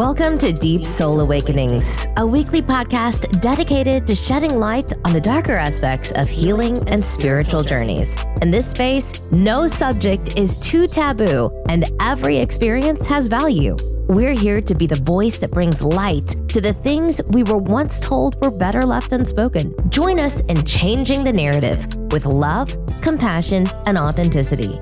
Welcome to Deep Soul Awakenings, a weekly podcast dedicated to shedding light on the darker aspects of healing and spiritual journeys. In this space, no subject is too taboo, and every experience has value. We're here to be the voice that brings light to the things we were once told were better left unspoken. Join us in changing the narrative with love, compassion, and authenticity.